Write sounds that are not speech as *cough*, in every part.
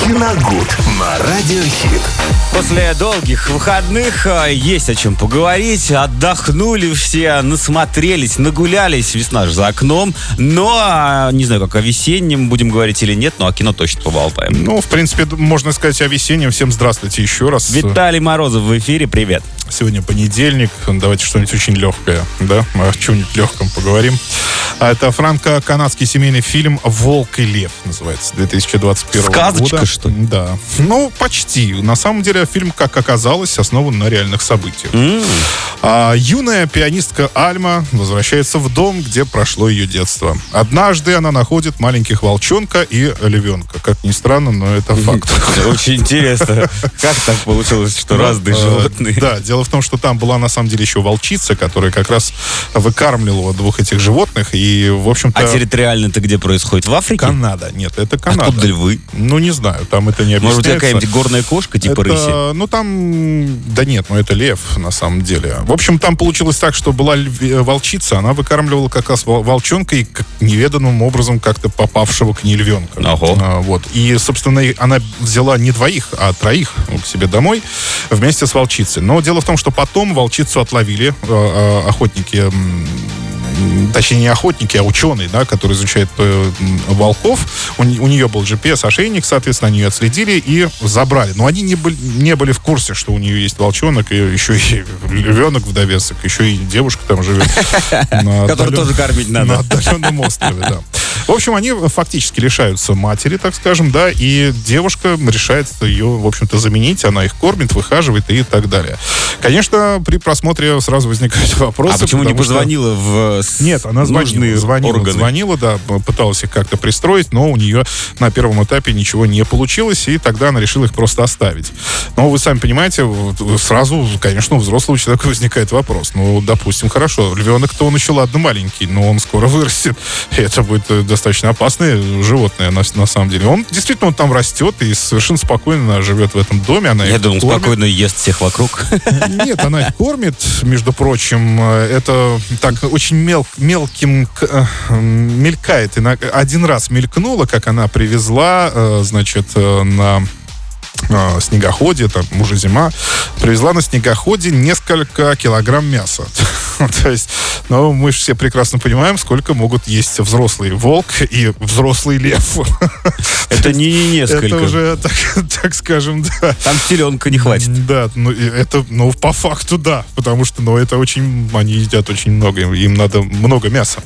Киногуд на Радиохит. После долгих выходных э, есть о чем поговорить. Отдохнули все, насмотрелись, нагулялись. Весна же за окном. Но, э, не знаю, как о весеннем будем говорить или нет, но о кино точно поболтаем. Ну, в принципе, можно сказать о весеннем. Всем здравствуйте еще раз. Виталий Морозов в эфире, привет. Сегодня понедельник. Давайте что-нибудь очень легкое, да? О чем-нибудь легком поговорим. А Это франко-канадский семейный фильм «Волк и лев» называется, 2021 Сказочка, года. Что ли? Да. Ну, почти. На самом деле фильм, как оказалось, основан на реальных событиях. М, А юная пианистка Альма возвращается в дом, где прошло ее детство. Однажды она находит маленьких волчонка и львенка. Как ни странно, но это факт. *laughs* Очень интересно. Как так получилось, что разные Э, животные? Да, дело в том, что там была на самом деле еще волчица, которая как раз выкармливала двух этих животных. И, в общем-то, А территориально это где происходит? В Африке? Канада. Нет, это Канада. Откуда львы? Ну, не знаю, там это не Может быть, объясняется. какая-нибудь горная кошка типа Это, рыси? Ну, там... Да нет, ну это лев, на самом деле. В общем, там получилось так, что была льве- волчица, она выкармливала как раз вол- волчонка и неведанным образом как-то попавшего к ней львенка. Ого. А, вот. И, собственно, она взяла не двоих, а троих к себе домой вместе с волчицей. Но дело в том, что потом волчицу отловили э, э, охотники точнее не охотники, а ученые, да, которые изучают э, волков. У, у нее был GPS-ошейник, соответственно, они ее отследили и забрали. Но они не были, не были в курсе, что у нее есть волчонок, и еще и львенок в довесок, еще и девушка там живет. *laughs* на отдален- тоже кормить На надо. отдаленном острове, да. В общем, они фактически лишаются матери, так скажем, да, и девушка решает ее, в общем-то, заменить. Она их кормит, выхаживает и так далее. Конечно, при просмотре сразу возникают вопросы. А почему не потому что- позвонила в нет, она звонила, звонила, органы? звонила, да, пыталась их как-то пристроить, но у нее на первом этапе ничего не получилось, и тогда она решила их просто оставить. Но вы сами понимаете, сразу, конечно, у взрослого человека возникает вопрос. Ну, допустим, хорошо, львенок-то он еще, ладно, маленький, но он скоро *laughs* вырастет, и это будет э, достаточно опасное животное на, на самом деле. Он действительно он там растет и совершенно спокойно живет в этом доме. Она Я думал, кормит. спокойно ест всех вокруг. Нет, она их кормит, между прочим. Э, Это так очень мел, мелким э, мелькает. Один раз мелькнуло, как она привезла, э, значит, э, на э, снегоходе, там уже зима, привезла на снегоходе несколько килограмм мяса. *laughs* То есть, ну, мы же все прекрасно понимаем, сколько могут есть взрослый волк и взрослый лев. *laughs* Это не не несколько. Это уже, так, *laughs* так скажем, да. Там теленка не хватит. Да, ну это, ну, по факту, да. Потому что, ну, это очень, они едят очень много, им надо много мяса.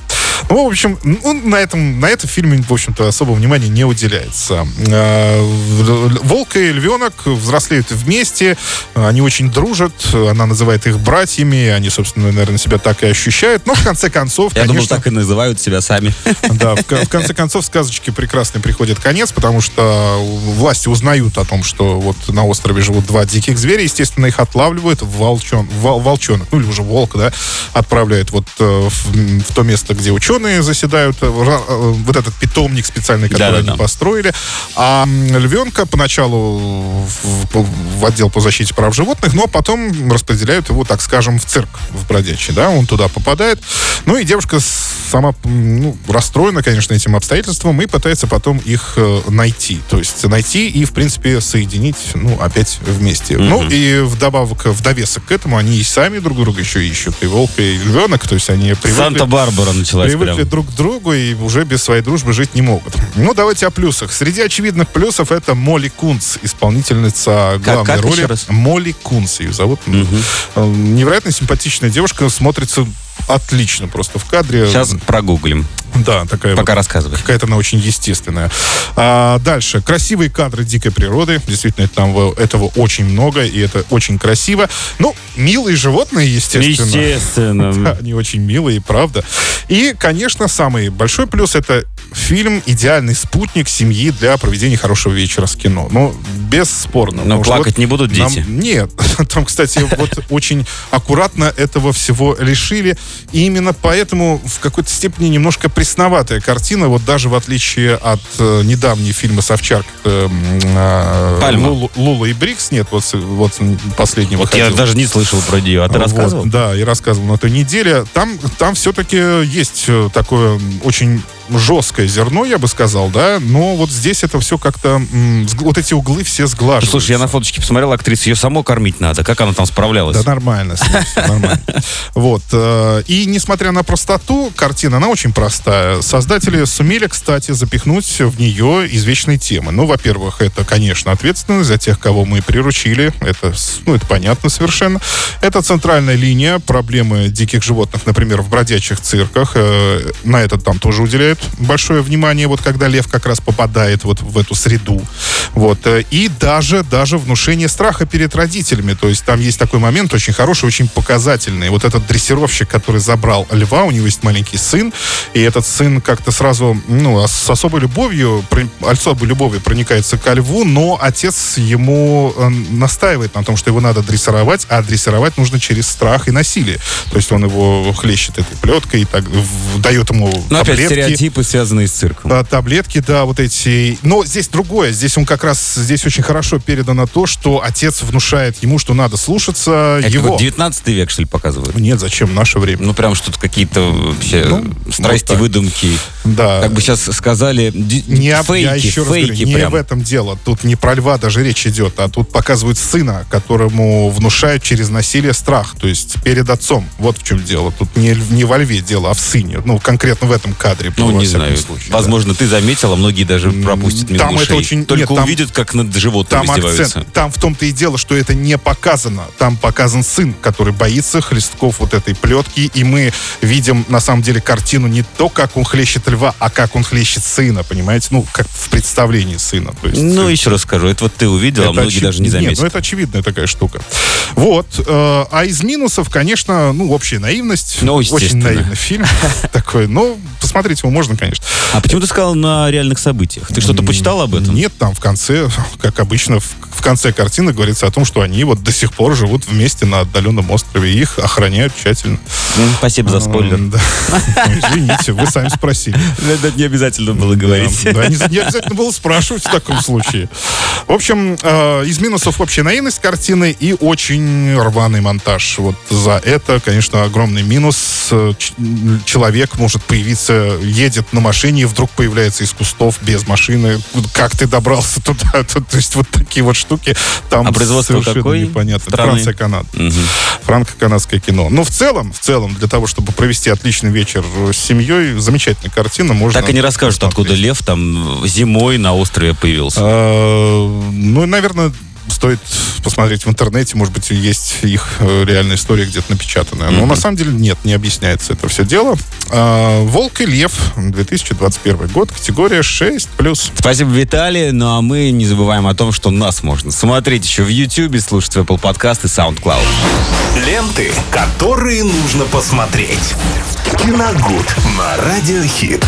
Ну, в общем, ну, на этом, на этом фильме, в общем-то, особого внимания не уделяется. В- Волк и львенок взрослеют вместе, они очень дружат, она называет их братьями, они, собственно, наверное, себя так и ощущают. Но, в конце концов, Я думал, конечно... так и называют себя сами. Да, в, в конце концов, сказочки прекрасный приходит конец, потому что власти узнают о том, что вот на острове живут два диких зверя, естественно, их отлавливают волчон, вол- волчонок, ну или уже волк, да, отправляют вот э, в, в то место, где ученые заседают, э, э, вот этот питомник специальный, который Да-да-да. они построили. А львенка поначалу в, в- в отдел по защите прав животных, но потом распределяют его, так скажем, в цирк в Бродячий, да, он туда попадает. Ну и девушка с- сама ну, расстроена, конечно, этим обстоятельством и пытается потом их э, найти. То есть найти и, в принципе, соединить, ну, опять вместе. Ну и вдобавок, в довесок к этому, они и сами друг друга еще ищут. И волк, и львенок, то есть они привыкли... Санта-Барбара началась Привыкли прям. друг к другу и уже без своей дружбы жить не могут. Ну, давайте о плюсах. Среди очевидных плюсов это Молли Кунц, исполнительница главной как роли. еще раз? Молли Кунц ее зовут. Э, Невероятно симпатичная девушка, смотрится отлично просто в кадре. Сейчас прогуглим. Да, такая Пока вот рассказывай. Какая-то она очень естественная. А, дальше. Красивые кадры дикой природы. Действительно, там этого очень много, и это очень красиво. Ну, милые животные, естественно. Естественно. *laughs* Да, они очень милые, правда. И, конечно, самый большой плюс это фильм «Идеальный спутник семьи для проведения хорошего вечера с кино». Ну, бесспорно. Но плакать вот не будут нам- дети. Нет. *laughs* Там, кстати, вот очень аккуратно этого всего лишили. И именно поэтому в какой-то степени немножко пресноватая картина, вот даже в отличие от э, недавней фильма с овчаркой э, э. Лула, Лула и Брикс. Нет, вот, вот последний Вот я даже не слышал про нее. А ты Вот, рассказывал? да, и рассказывал на той неделе. Там, там все-таки есть э, такое очень жесткое зерно, я бы сказал, да, но вот здесь это все как-то, вот эти углы все сглаживаются. Слушай, я на фоточке посмотрел актрису, ее само кормить надо. Как она там справлялась? Да нормально, нормально. Вот. Э, и несмотря на простоту, картина, она очень простая. Создатели сумели, кстати, запихнуть в нее извечные темы. Ну, во-первых, это, конечно, ответственность за тех, кого мы приручили. Это, ну, это понятно совершенно. Это центральная линия проблемы диких животных, например, в бродячих цирках. Э, на это там тоже уделяют большое внимание, вот когда лев как раз попадает вот в эту среду. Вот. Э, и даже, даже внушение страха перед родителями. То есть там есть такой момент очень хороший, очень показательный. Вот этот дрессировщик, который забрал льва, у него есть маленький сын, и этот сын как-то сразу, ну, с особой любовью, особой любовью проникается ко льву, но отец ему э, настаивает на том, что его надо дрессировать, а дрессировать нужно через страх и насилие. То есть он его хлещет этой плеткой, и так, дает ему ну, таблетки. опять стереотипы, связанные с цирком. А, таблетки, да, вот эти. Но здесь другое. Здесь он как раз, здесь очень хорошо передано то, что отец внушает ему, что надо слушаться Это его. 19 век, что ли, показывают? Нет, зачем? Наше время. Ну, прям что-то какие-то вообще ну, страсти, вот выдумки. Да. Как бы сейчас сказали, не, фейки, я еще раз фейки говорю, не в этом дело. Тут не про льва даже речь идет, а тут показывают сына, которому внушают через насилие страх. То есть перед отцом. Вот в чем дело. Тут не, не во льве дело, а в сыне. Ну, конкретно в этом кадре. Ну, не знаю. Случае, Возможно, да. ты заметил, а многие даже пропустят мимо Там ушей. это очень... Только Нет, там, увидят, как над животным там издеваются. Акцент, там в том-то и дело, что это не показано. Там показан сын, который боится хлестков вот этой плетки, и мы видим, на самом деле, картину не то, как он хлещет льва, а как он хлещет сына, понимаете? Ну, как в представлении сына. То есть, ну, еще раз скажу, это вот ты увидел, а многие очи... даже не заметили. Нет, ну, это очевидная такая штука. Вот. Э, а из минусов, конечно, ну, общая наивность. Ну, Очень наивный фильм *laughs* такой. Ну, посмотреть его можно, конечно. А почему ты сказал на реальных событиях? Ты что-то почитал об этом? Нет, там в конце, как обычно, в, конце картины говорится о том, что они вот до сих пор живут вместе на отдаленном острове. Их охраняют тщательно. Спасибо за спойлер. *laughs* Извините, вы сами спросили. Это не обязательно было говорить. Да, не, не обязательно было спрашивать в таком случае. В общем, э, из минусов общая наивность картины и очень рваный монтаж. Вот за это, конечно, огромный минус. Человек может появиться, едет на машине, и вдруг появляется из кустов без машины. Как ты добрался туда? *laughs* То, то есть вот такие вот штуки там а производство какой непонятно. Страны? Франция, Канада. Угу. Франко-канадское кино. Но в целом, в целом, для того, чтобы провести отличный вечер с семьей, замечательная картина. Можно так и не расскажут, откуда лев там зимой на острове появился. А, ну, наверное, стоит посмотреть в интернете, может быть, есть их э, реальная история где-то напечатанная. Но mm-hmm. на самом деле нет, не объясняется это все дело. А, «Волк и лев», 2021 год, категория 6+. Спасибо, Виталий. Ну а мы не забываем о том, что нас можно смотреть еще в YouTube, слушать в Apple Podcast и SoundCloud. Ленты, которые нужно посмотреть. Киногуд на Радиохит.